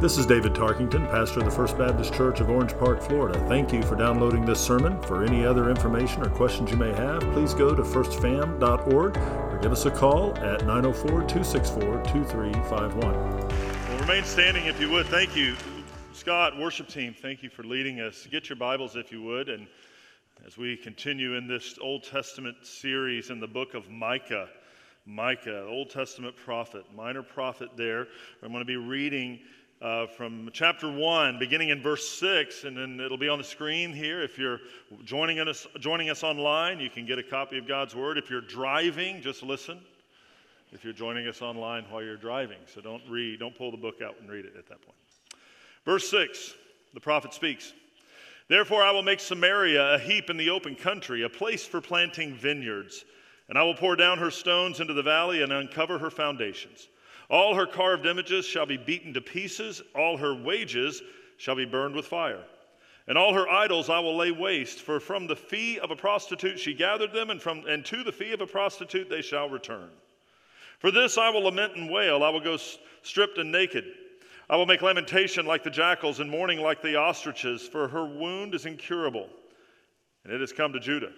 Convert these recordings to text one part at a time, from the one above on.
This is David Tarkington, pastor of the First Baptist Church of Orange Park, Florida. Thank you for downloading this sermon. For any other information or questions you may have, please go to firstfam.org or give us a call at 904 264 2351. Well, remain standing if you would. Thank you. Scott, worship team, thank you for leading us. Get your Bibles if you would. And as we continue in this Old Testament series in the book of Micah, Micah, Old Testament prophet, minor prophet there. I'm going to be reading uh, from chapter 1, beginning in verse 6, and then it'll be on the screen here. If you're joining us, joining us online, you can get a copy of God's Word. If you're driving, just listen. If you're joining us online while you're driving, so don't read, don't pull the book out and read it at that point. Verse 6, the prophet speaks. Therefore, I will make Samaria a heap in the open country, a place for planting vineyards, and I will pour down her stones into the valley and uncover her foundations. All her carved images shall be beaten to pieces, all her wages shall be burned with fire. And all her idols I will lay waste, for from the fee of a prostitute she gathered them, and, from, and to the fee of a prostitute they shall return. For this I will lament and wail, I will go stripped and naked. I will make lamentation like the jackals, and mourning like the ostriches, for her wound is incurable, and it has come to Judah.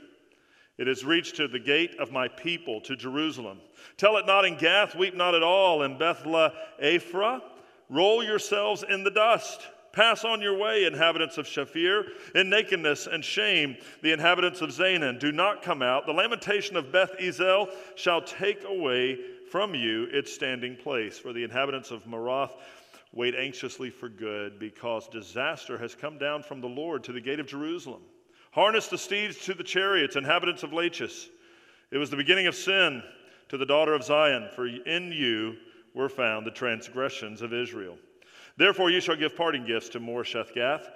It has reached to the gate of my people, to Jerusalem. Tell it not in Gath, weep not at all. In Bethla Ephra, roll yourselves in the dust. Pass on your way, inhabitants of Shaphir, in nakedness and shame, the inhabitants of Zaanan. Do not come out. The lamentation of Beth Ezel shall take away from you its standing place. For the inhabitants of Maroth wait anxiously for good, because disaster has come down from the Lord to the gate of Jerusalem. Harness the steeds to the chariots, inhabitants of Lachish. It was the beginning of sin to the daughter of Zion, for in you were found the transgressions of Israel. Therefore, you shall give parting gifts to Moresheth Gath.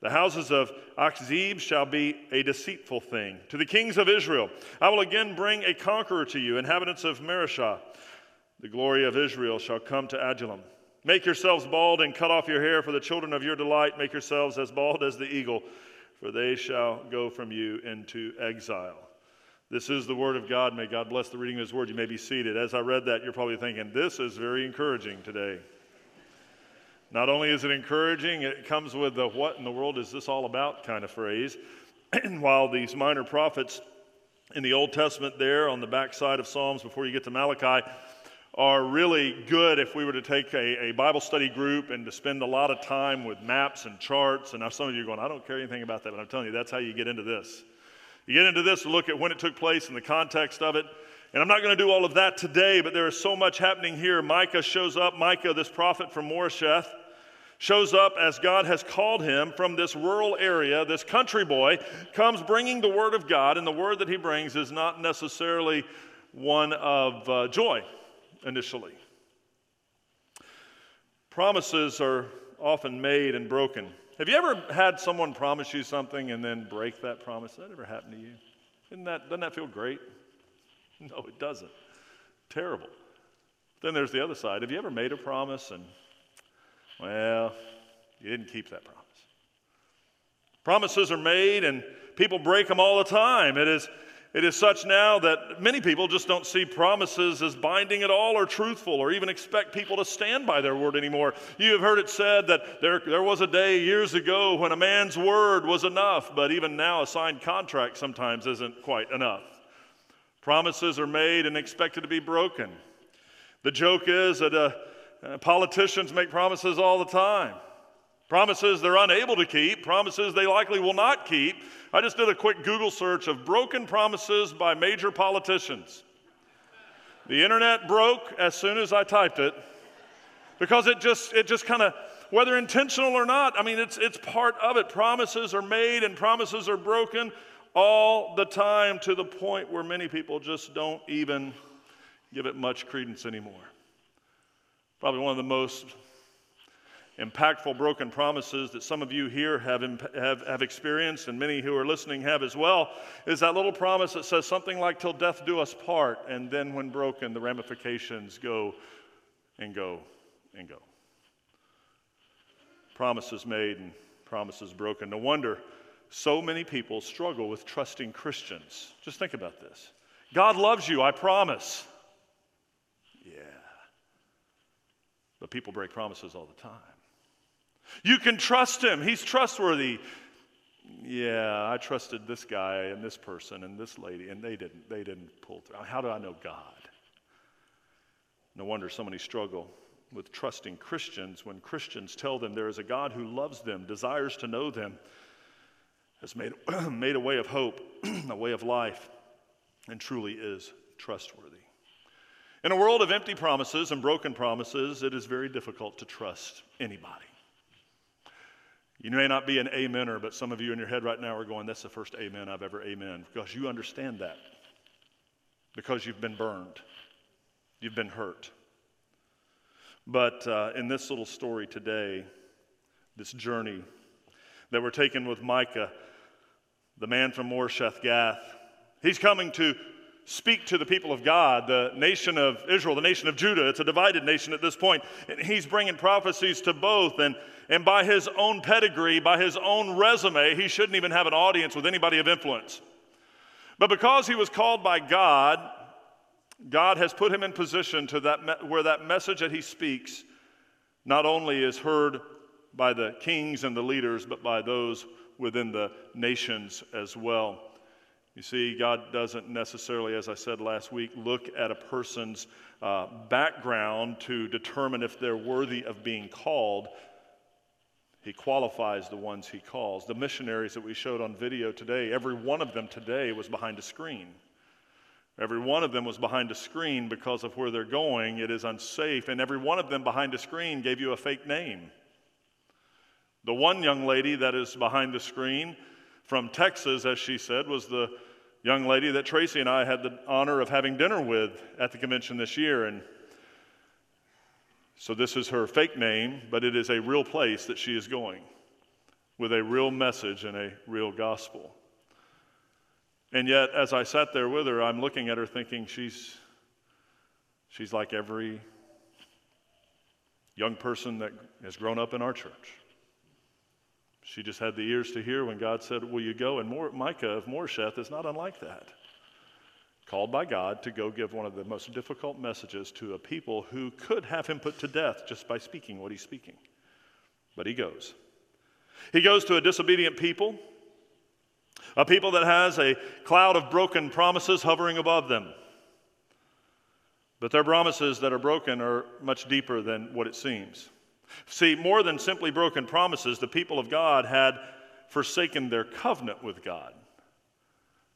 The houses of Achzib shall be a deceitful thing. To the kings of Israel, I will again bring a conqueror to you, inhabitants of Mareshah. The glory of Israel shall come to Adullam. Make yourselves bald and cut off your hair for the children of your delight. Make yourselves as bald as the eagle for they shall go from you into exile. This is the word of God. May God bless the reading of his word. You may be seated. As I read that, you're probably thinking, this is very encouraging today. Not only is it encouraging, it comes with the what in the world is this all about kind of phrase. And while these minor prophets in the Old Testament, there on the backside of Psalms before you get to Malachi, are really good if we were to take a, a, Bible study group and to spend a lot of time with maps and charts. And now some of you are going, I don't care anything about that, but I'm telling you, that's how you get into this. You get into this look at when it took place and the context of it. And I'm not going to do all of that today, but there is so much happening here. Micah shows up. Micah, this prophet from Moresheth, shows up as God has called him from this rural area. This country boy comes bringing the word of God, and the word that he brings is not necessarily one of uh, joy initially. Promises are often made and broken. Have you ever had someone promise you something and then break that promise? That ever happened to you? Isn't that, doesn't that feel great? No, it doesn't. Terrible. Then there's the other side. Have you ever made a promise and, well, you didn't keep that promise? Promises are made and people break them all the time. It is it is such now that many people just don't see promises as binding at all or truthful or even expect people to stand by their word anymore. You have heard it said that there, there was a day years ago when a man's word was enough, but even now a signed contract sometimes isn't quite enough. Promises are made and expected to be broken. The joke is that uh, uh politicians make promises all the time. Promises they're unable to keep, promises they likely will not keep. I just did a quick Google search of broken promises by major politicians. The internet broke as soon as I typed it because it just it just kind of whether intentional or not, I mean it's it's part of it. Promises are made and promises are broken all the time to the point where many people just don't even give it much credence anymore. Probably one of the most impactful broken promises that some of you here have, have, have experienced, and many who are listening have as well, is that little promise that says something like, Till death do us part, and then when broken, the ramifications go and go and go. Promises made and promises broken. No wonder so many people struggle with trusting Christians. Just think about this God loves you, I promise. Yeah. But people break promises all the time. You can trust him, he's trustworthy. Yeah, I trusted this guy and this person and this lady, and they didn't, they didn't pull through. How do I know God? No wonder so many struggle with trusting Christians when Christians tell them there is a God who loves them, desires to know them, has made, made a way of hope, a way of life, and truly is trustworthy. In a world of empty promises and broken promises, it is very difficult to trust anybody. You may not be an amener, but some of you in your head right now are going, That's the first amen I've ever amen, because you understand that. Because you've been burned, you've been hurt. But uh, in this little story today, this journey that we're taking with Micah, the man from Moresheth Gath, he's coming to speak to the people of God, the nation of Israel, the nation of Judah. It's a divided nation at this point. And he's bringing prophecies to both. And, and by his own pedigree, by his own resume, he shouldn't even have an audience with anybody of influence. But because he was called by God, God has put him in position to that where that message that he speaks not only is heard by the kings and the leaders, but by those within the nations as well. You see, God doesn't necessarily, as I said last week, look at a person's uh, background to determine if they're worthy of being called. He qualifies the ones he calls. The missionaries that we showed on video today, every one of them today was behind a screen. Every one of them was behind a screen because of where they're going. It is unsafe. And every one of them behind a screen gave you a fake name. The one young lady that is behind the screen from Texas, as she said, was the young lady that Tracy and I had the honor of having dinner with at the convention this year. And so this is her fake name, but it is a real place that she is going with a real message and a real gospel. And yet, as I sat there with her, I'm looking at her thinking she's, she's like every young person that has grown up in our church. She just had the ears to hear when God said, Will you go? And More, Micah of Moresheth is not unlike that. Called by God to go give one of the most difficult messages to a people who could have him put to death just by speaking what he's speaking. But he goes. He goes to a disobedient people, a people that has a cloud of broken promises hovering above them. But their promises that are broken are much deeper than what it seems. See, more than simply broken promises, the people of God had forsaken their covenant with God.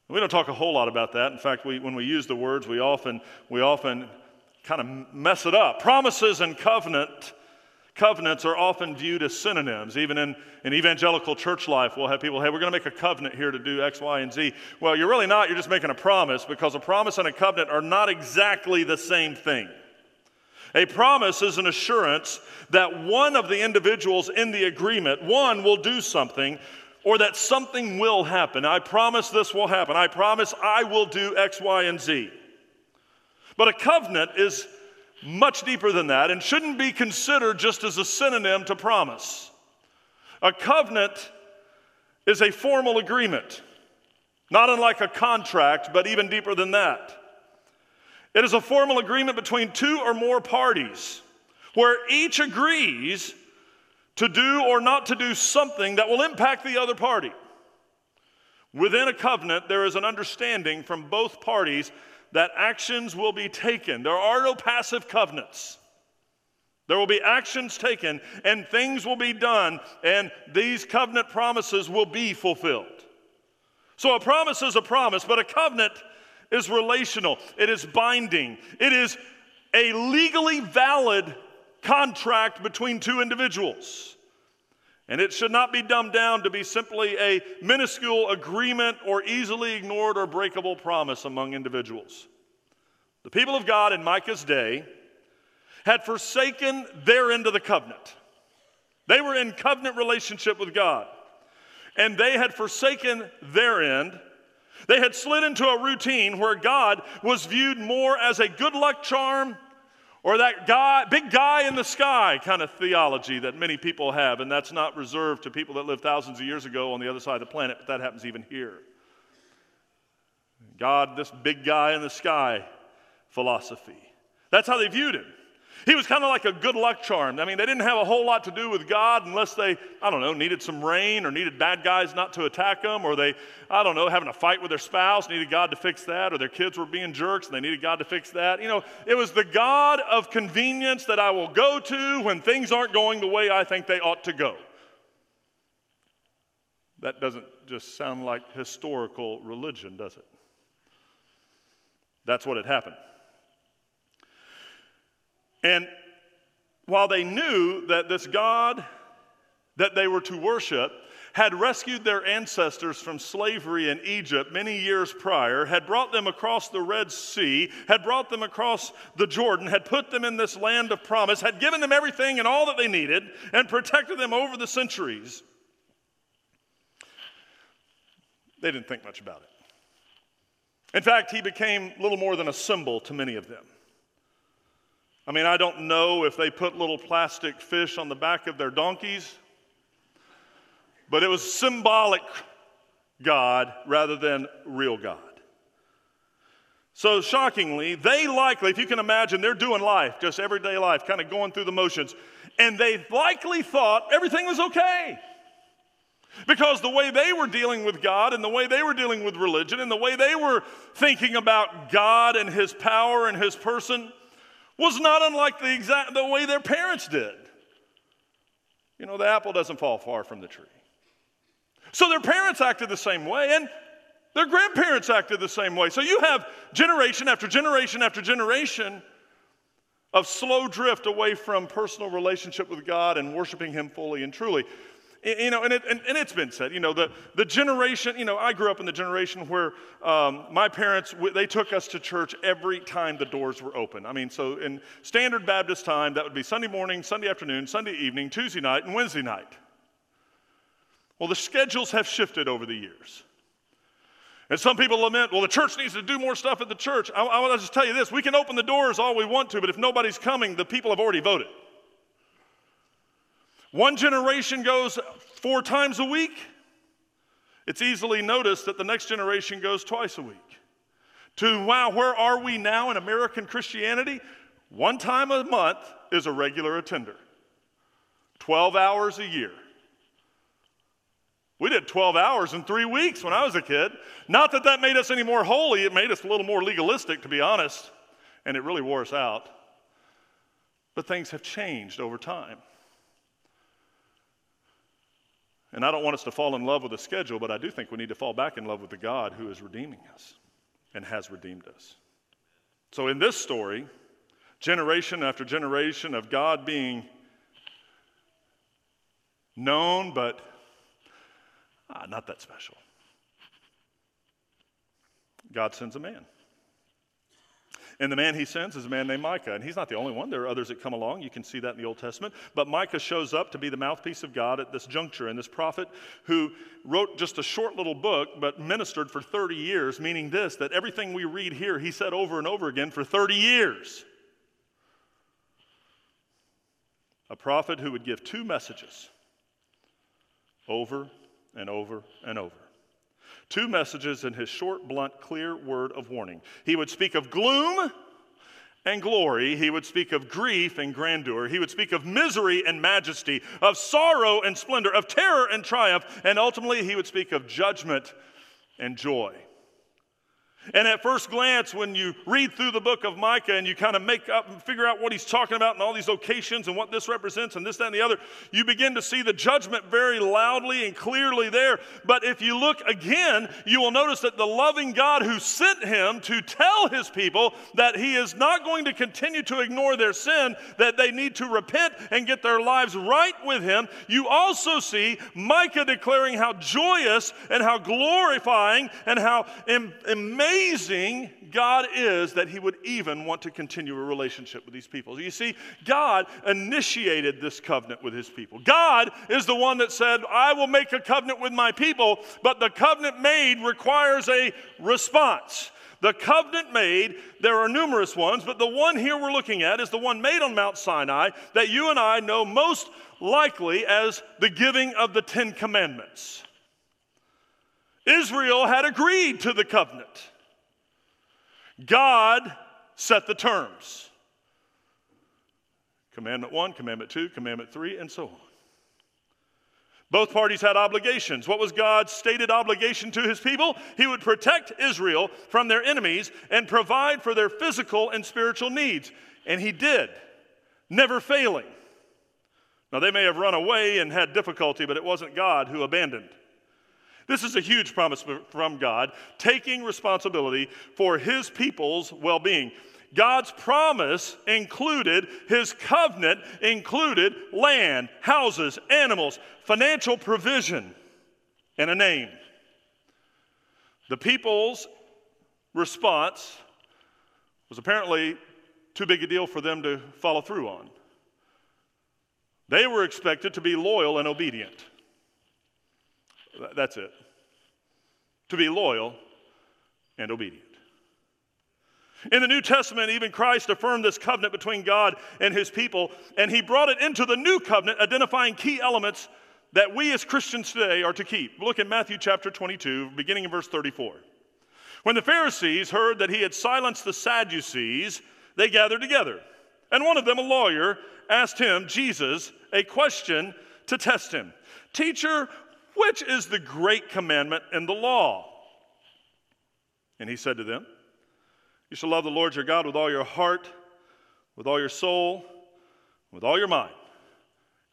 We don't talk a whole lot about that. In fact, we, when we use the words, we often, we often kind of mess it up. Promises and covenant, covenants are often viewed as synonyms. Even in, in evangelical church life, we'll have people, hey, we're going to make a covenant here to do X, Y, and Z. Well, you're really not. You're just making a promise because a promise and a covenant are not exactly the same thing. A promise is an assurance that one of the individuals in the agreement, one will do something or that something will happen. I promise this will happen. I promise I will do X, Y, and Z. But a covenant is much deeper than that and shouldn't be considered just as a synonym to promise. A covenant is a formal agreement, not unlike a contract, but even deeper than that. It is a formal agreement between two or more parties where each agrees to do or not to do something that will impact the other party. Within a covenant, there is an understanding from both parties that actions will be taken. There are no passive covenants. There will be actions taken and things will be done, and these covenant promises will be fulfilled. So, a promise is a promise, but a covenant is relational, it is binding, it is a legally valid contract between two individuals. And it should not be dumbed down to be simply a minuscule agreement or easily ignored or breakable promise among individuals. The people of God in Micah's day had forsaken their end of the covenant. They were in covenant relationship with God, and they had forsaken their end they had slid into a routine where God was viewed more as a good luck charm or that guy, big guy in the sky kind of theology that many people have, and that's not reserved to people that lived thousands of years ago on the other side of the planet, but that happens even here. God, this big guy in the sky philosophy. That's how they viewed him. He was kind of like a good luck charm. I mean, they didn't have a whole lot to do with God unless they, I don't know, needed some rain or needed bad guys not to attack them, or they, I don't know, having a fight with their spouse, needed God to fix that, or their kids were being jerks and they needed God to fix that. You know, it was the God of convenience that I will go to when things aren't going the way I think they ought to go. That doesn't just sound like historical religion, does it? That's what had happened. And while they knew that this God that they were to worship had rescued their ancestors from slavery in Egypt many years prior, had brought them across the Red Sea, had brought them across the Jordan, had put them in this land of promise, had given them everything and all that they needed, and protected them over the centuries. They didn't think much about it. In fact, he became little more than a symbol to many of them. I mean, I don't know if they put little plastic fish on the back of their donkeys, but it was symbolic God rather than real God. So, shockingly, they likely, if you can imagine, they're doing life, just everyday life, kind of going through the motions, and they likely thought everything was okay. Because the way they were dealing with God and the way they were dealing with religion and the way they were thinking about God and His power and His person was not unlike the, exact, the way their parents did. You know, the apple doesn't fall far from the tree. So their parents acted the same way, and their grandparents acted the same way. So you have generation after generation after generation of slow drift away from personal relationship with God and worshiping Him fully and truly. You know, and, it, and, and, it's been said, you know, the, the generation, you know, I grew up in the generation where um, my parents, they took us to church every time the doors were open. I mean, so in standard Baptist time, that would be Sunday morning, Sunday afternoon, Sunday evening, Tuesday night, and Wednesday night. Well, the schedules have shifted over the years. And some people lament, well, the church needs to do more stuff at the church. I, I want to just tell you this we can open the doors all we want to, but if nobody's coming, the people have already voted. One generation goes four times a week. It's easily noticed that the next generation goes twice a week. To wow, where are we now in American Christianity? One time a month is a regular attender, 12 hours a year. We did 12 hours in three weeks when I was a kid. Not that that made us any more holy, it made us a little more legalistic, to be honest, and it really wore us out. But things have changed over time. And I don't want us to fall in love with a schedule, but I do think we need to fall back in love with the God who is redeeming us and has redeemed us. So, in this story, generation after generation of God being known, but ah, not that special, God sends a man. And the man he sends is a man named Micah. And he's not the only one. There are others that come along. You can see that in the Old Testament. But Micah shows up to be the mouthpiece of God at this juncture. And this prophet who wrote just a short little book, but ministered for 30 years, meaning this that everything we read here, he said over and over again for 30 years. A prophet who would give two messages over and over and over. Two messages in his short, blunt, clear word of warning. He would speak of gloom and glory. He would speak of grief and grandeur. He would speak of misery and majesty, of sorrow and splendor, of terror and triumph. And ultimately, he would speak of judgment and joy. And at first glance, when you read through the book of Micah and you kind of make up and figure out what he's talking about and all these locations and what this represents and this, that, and the other, you begin to see the judgment very loudly and clearly there. But if you look again, you will notice that the loving God who sent him to tell his people that he is not going to continue to ignore their sin, that they need to repent and get their lives right with him, you also see Micah declaring how joyous and how glorifying and how amazing amazing God is that He would even want to continue a relationship with these people. You see, God initiated this covenant with His people. God is the one that said, I will make a covenant with my people, but the covenant made requires a response. The covenant made, there are numerous ones, but the one here we're looking at is the one made on Mount Sinai that you and I know most likely as the giving of the Ten Commandments. Israel had agreed to the covenant. God set the terms. Commandment 1, Commandment 2, Commandment 3, and so on. Both parties had obligations. What was God's stated obligation to his people? He would protect Israel from their enemies and provide for their physical and spiritual needs. And he did, never failing. Now, they may have run away and had difficulty, but it wasn't God who abandoned. This is a huge promise from God, taking responsibility for his people's well being. God's promise included, his covenant included land, houses, animals, financial provision, and a name. The people's response was apparently too big a deal for them to follow through on. They were expected to be loyal and obedient. That's it. To be loyal and obedient. In the New Testament, even Christ affirmed this covenant between God and his people, and he brought it into the new covenant, identifying key elements that we as Christians today are to keep. Look at Matthew chapter 22, beginning in verse 34. When the Pharisees heard that he had silenced the Sadducees, they gathered together. And one of them, a lawyer, asked him, Jesus, a question to test him Teacher, which is the great commandment in the law? And he said to them, you shall love the Lord your God with all your heart, with all your soul, with all your mind.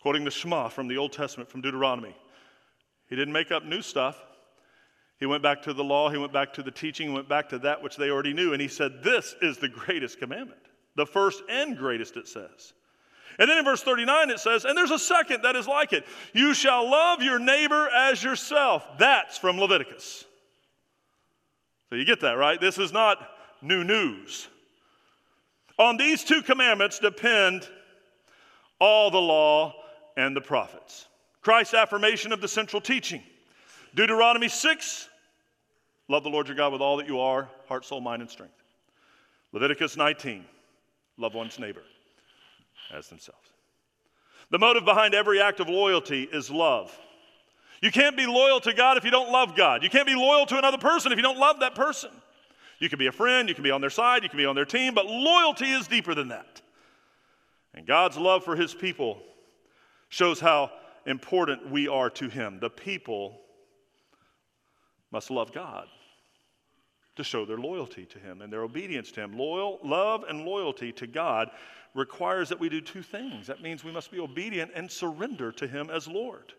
Quoting the Shema from the Old Testament, from Deuteronomy. He didn't make up new stuff. He went back to the law, he went back to the teaching, he went back to that which they already knew, and he said, This is the greatest commandment. The first and greatest, it says. And then in verse 39, it says, And there's a second that is like it. You shall love your neighbor as yourself. That's from Leviticus. So you get that, right? This is not new news. On these two commandments depend all the law and the prophets. Christ's affirmation of the central teaching. Deuteronomy 6, love the Lord your God with all that you are, heart, soul, mind, and strength. Leviticus 19, love one's neighbor as themselves. The motive behind every act of loyalty is love. You can't be loyal to God if you don't love God. You can't be loyal to another person if you don't love that person. You can be a friend, you can be on their side, you can be on their team, but loyalty is deeper than that. And God's love for his people shows how important we are to him. The people must love God to show their loyalty to him and their obedience to him. Loyal love and loyalty to God requires that we do two things. That means we must be obedient and surrender to him as Lord.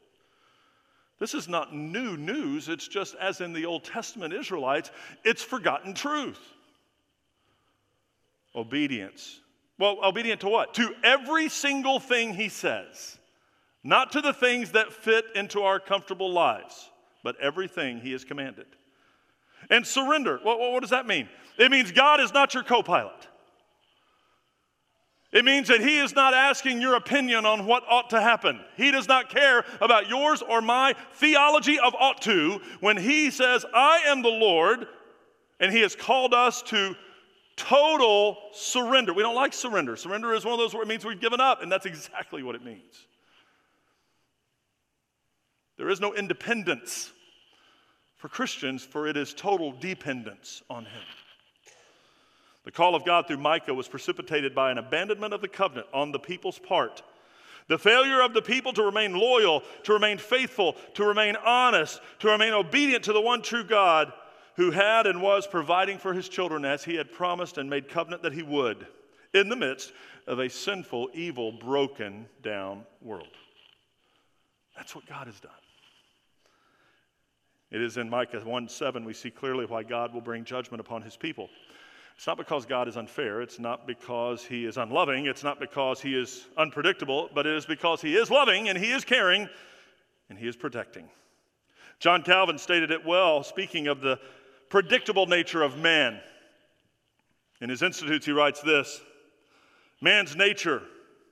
This is not new news, it's just as in the Old Testament Israelites, it's forgotten truth. Obedience. Well, obedient to what? To every single thing he says, not to the things that fit into our comfortable lives, but everything he has commanded. And surrender. What, what does that mean? It means God is not your co pilot. It means that He is not asking your opinion on what ought to happen. He does not care about yours or my theology of ought to when He says, I am the Lord, and He has called us to total surrender. We don't like surrender. Surrender is one of those words it means we've given up, and that's exactly what it means. There is no independence for Christians, for it is total dependence on Him. The call of God through Micah was precipitated by an abandonment of the covenant on the people's part. The failure of the people to remain loyal, to remain faithful, to remain honest, to remain obedient to the one true God who had and was providing for his children as he had promised and made covenant that he would in the midst of a sinful, evil, broken down world. That's what God has done. It is in Micah 1 7 we see clearly why God will bring judgment upon his people. It's not because God is unfair. It's not because he is unloving. It's not because he is unpredictable, but it is because he is loving and he is caring and he is protecting. John Calvin stated it well, speaking of the predictable nature of man. In his Institutes, he writes this Man's nature,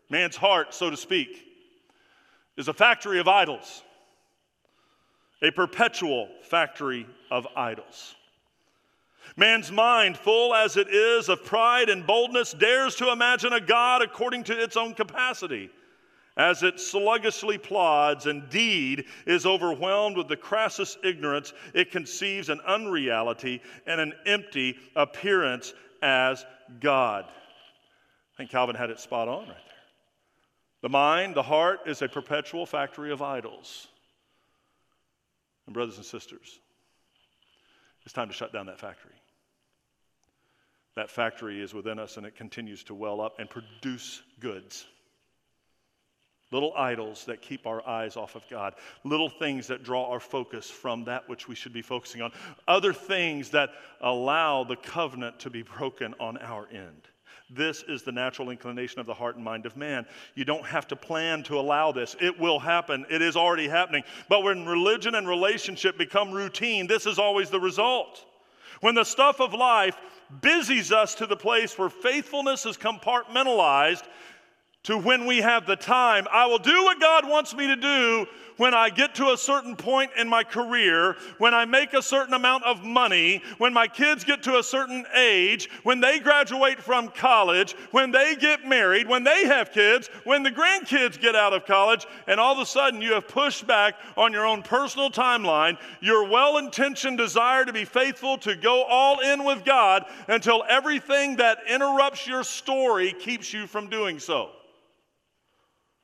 man's heart, so to speak, is a factory of idols, a perpetual factory of idols. Man's mind, full as it is of pride and boldness, dares to imagine a God according to its own capacity. As it sluggishly plods and deed is overwhelmed with the crassest ignorance, it conceives an unreality and an empty appearance as God. I think Calvin had it spot on right there. The mind, the heart, is a perpetual factory of idols. And, brothers and sisters, it's time to shut down that factory. That factory is within us and it continues to well up and produce goods. Little idols that keep our eyes off of God. Little things that draw our focus from that which we should be focusing on. Other things that allow the covenant to be broken on our end. This is the natural inclination of the heart and mind of man. You don't have to plan to allow this. It will happen. It is already happening. But when religion and relationship become routine, this is always the result. When the stuff of life busies us to the place where faithfulness is compartmentalized to when we have the time. I will do what God wants me to do when I get to a certain point in my career, when I make a certain amount of money, when my kids get to a certain age, when they graduate from college, when they get married, when they have kids, when the grandkids get out of college, and all of a sudden you have pushed back on your own personal timeline, your well intentioned desire to be faithful, to go all in with God until everything that interrupts your story keeps you from doing so.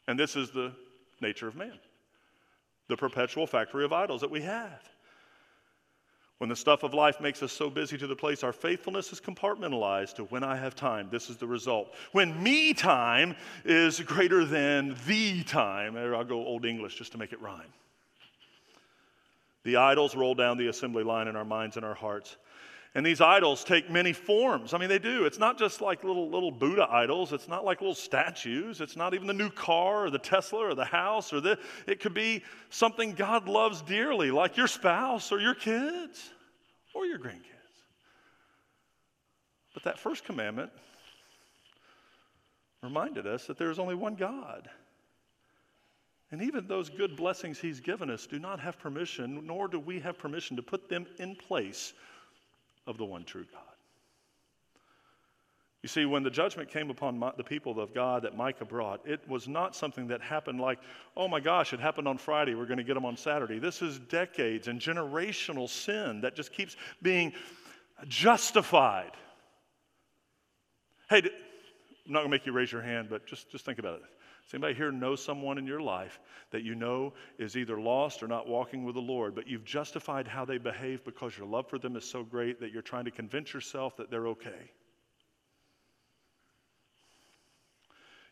And this is the nature of man the perpetual factory of idols that we have. When the stuff of life makes us so busy to the place our faithfulness is compartmentalized to when I have time, this is the result. When me time is greater than the time, I'll go Old English just to make it rhyme. The idols roll down the assembly line in our minds and our hearts. And these idols take many forms. I mean, they do. It's not just like little, little Buddha idols. It's not like little statues. It's not even the new car or the Tesla or the house or the. It could be something God loves dearly, like your spouse or your kids or your grandkids. But that first commandment reminded us that there is only one God. And even those good blessings He's given us do not have permission, nor do we have permission to put them in place of the one true God. You see, when the judgment came upon the people of God that Micah brought, it was not something that happened like, oh my gosh, it happened on Friday, we're going to get them on Saturday. This is decades and generational sin that just keeps being justified. Hey, I'm not going to make you raise your hand, but just, just think about it. Does anybody here know someone in your life that you know is either lost or not walking with the Lord, but you've justified how they behave because your love for them is so great that you're trying to convince yourself that they're okay?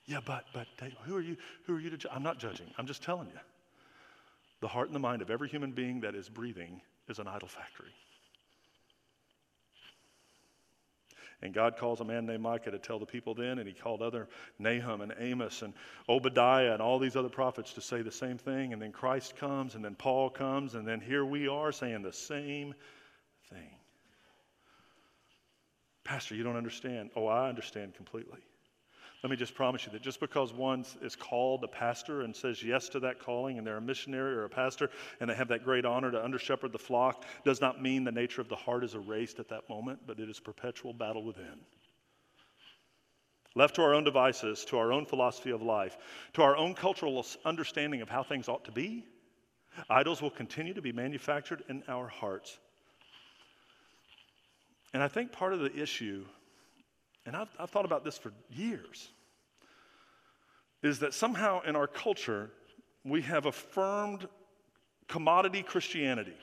Yeah, but but who are you? Who are you to? Ju- I'm not judging. I'm just telling you. The heart and the mind of every human being that is breathing is an idol factory. And God calls a man named Micah to tell the people then, and he called other Nahum and Amos and Obadiah and all these other prophets to say the same thing. And then Christ comes, and then Paul comes, and then here we are saying the same thing. Pastor, you don't understand. Oh, I understand completely. Let me just promise you that just because one is called a pastor and says yes to that calling, and they're a missionary or a pastor, and they have that great honor to under shepherd the flock, does not mean the nature of the heart is erased at that moment, but it is perpetual battle within. Left to our own devices, to our own philosophy of life, to our own cultural understanding of how things ought to be, idols will continue to be manufactured in our hearts. And I think part of the issue, and I've, I've thought about this for years, is that somehow in our culture, we have affirmed commodity Christianity.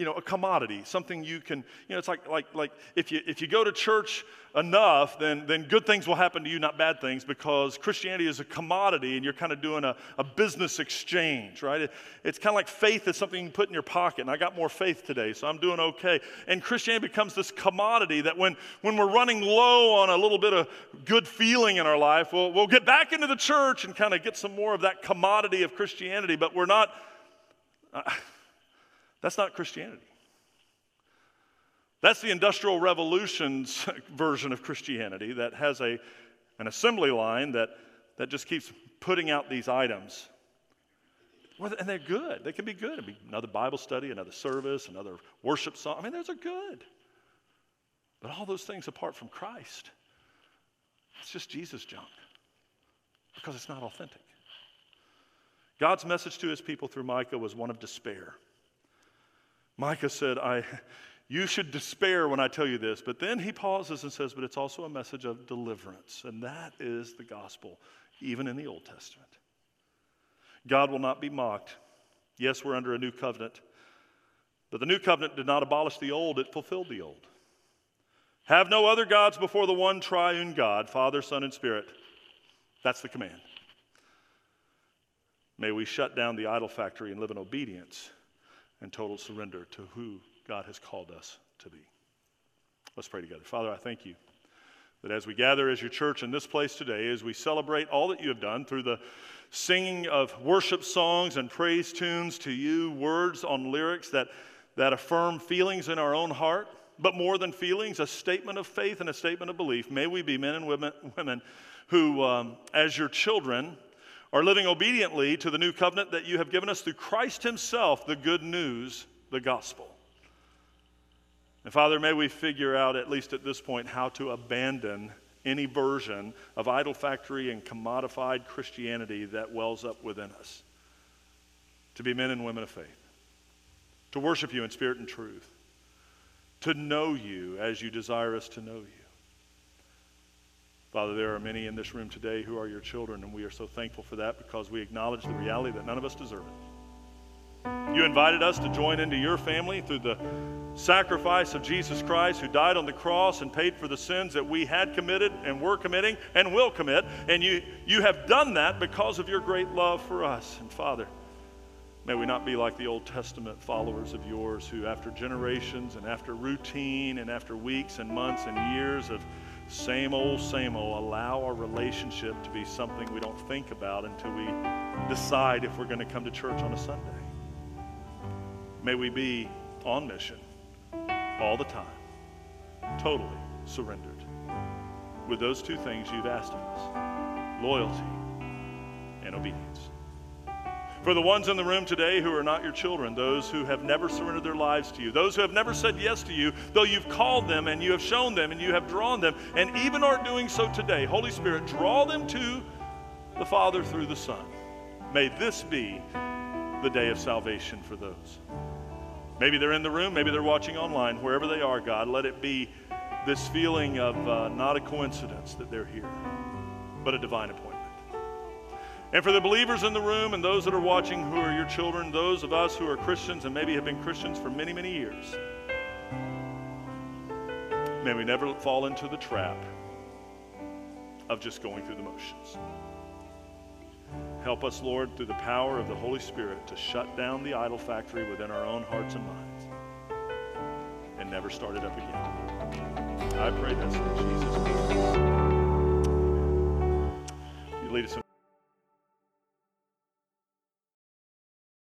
You know, a commodity, something you can, you know, it's like, like, like if, you, if you go to church enough, then, then good things will happen to you, not bad things, because Christianity is a commodity and you're kind of doing a, a business exchange, right? It, it's kind of like faith is something you put in your pocket, and I got more faith today, so I'm doing okay. And Christianity becomes this commodity that when, when we're running low on a little bit of good feeling in our life, we'll, we'll get back into the church and kind of get some more of that commodity of Christianity, but we're not. Uh, that's not Christianity. That's the Industrial Revolution's version of Christianity that has a, an assembly line that, that just keeps putting out these items. And they're good. They can be good. It'd be another Bible study, another service, another worship song. I mean, those are good. But all those things apart from Christ, it's just Jesus junk because it's not authentic. God's message to his people through Micah was one of despair. Micah said, I, you should despair when I tell you this. But then he pauses and says, But it's also a message of deliverance. And that is the gospel even in the Old Testament. God will not be mocked. Yes, we're under a new covenant, but the new covenant did not abolish the old, it fulfilled the old. Have no other gods before the one triune God, Father, Son, and Spirit. That's the command. May we shut down the idol factory and live in obedience and total surrender to who God has called us to be. Let's pray together. Father, I thank you that as we gather as your church in this place today, as we celebrate all that you have done through the singing of worship songs and praise tunes to you, words on lyrics that, that affirm feelings in our own heart, but more than feelings, a statement of faith and a statement of belief. May we be men and women, women who, um, as your children, are living obediently to the new covenant that you have given us through Christ Himself, the good news, the gospel. And Father, may we figure out, at least at this point, how to abandon any version of idol factory and commodified Christianity that wells up within us. To be men and women of faith, to worship you in spirit and truth, to know you as you desire us to know you. Father, there are many in this room today who are your children, and we are so thankful for that because we acknowledge the reality that none of us deserve it. You invited us to join into your family through the sacrifice of Jesus Christ, who died on the cross and paid for the sins that we had committed and were committing and will commit. And you, you have done that because of your great love for us. And Father, may we not be like the Old Testament followers of yours who, after generations and after routine and after weeks and months and years of same old, same old, allow our relationship to be something we don't think about until we decide if we're going to come to church on a Sunday. May we be on mission all the time, totally surrendered. With those two things you've asked of us loyalty and obedience. For the ones in the room today who are not your children, those who have never surrendered their lives to you, those who have never said yes to you, though you've called them and you have shown them and you have drawn them, and even are doing so today, Holy Spirit, draw them to the Father through the Son. May this be the day of salvation for those. Maybe they're in the room, maybe they're watching online, wherever they are, God, let it be this feeling of uh, not a coincidence that they're here, but a divine appointment. And for the believers in the room and those that are watching who are your children, those of us who are Christians and maybe have been Christians for many, many years, may we never fall into the trap of just going through the motions. Help us, Lord, through the power of the Holy Spirit to shut down the idol factory within our own hearts and minds and never start it up again. I pray this in Jesus' name. You lead us in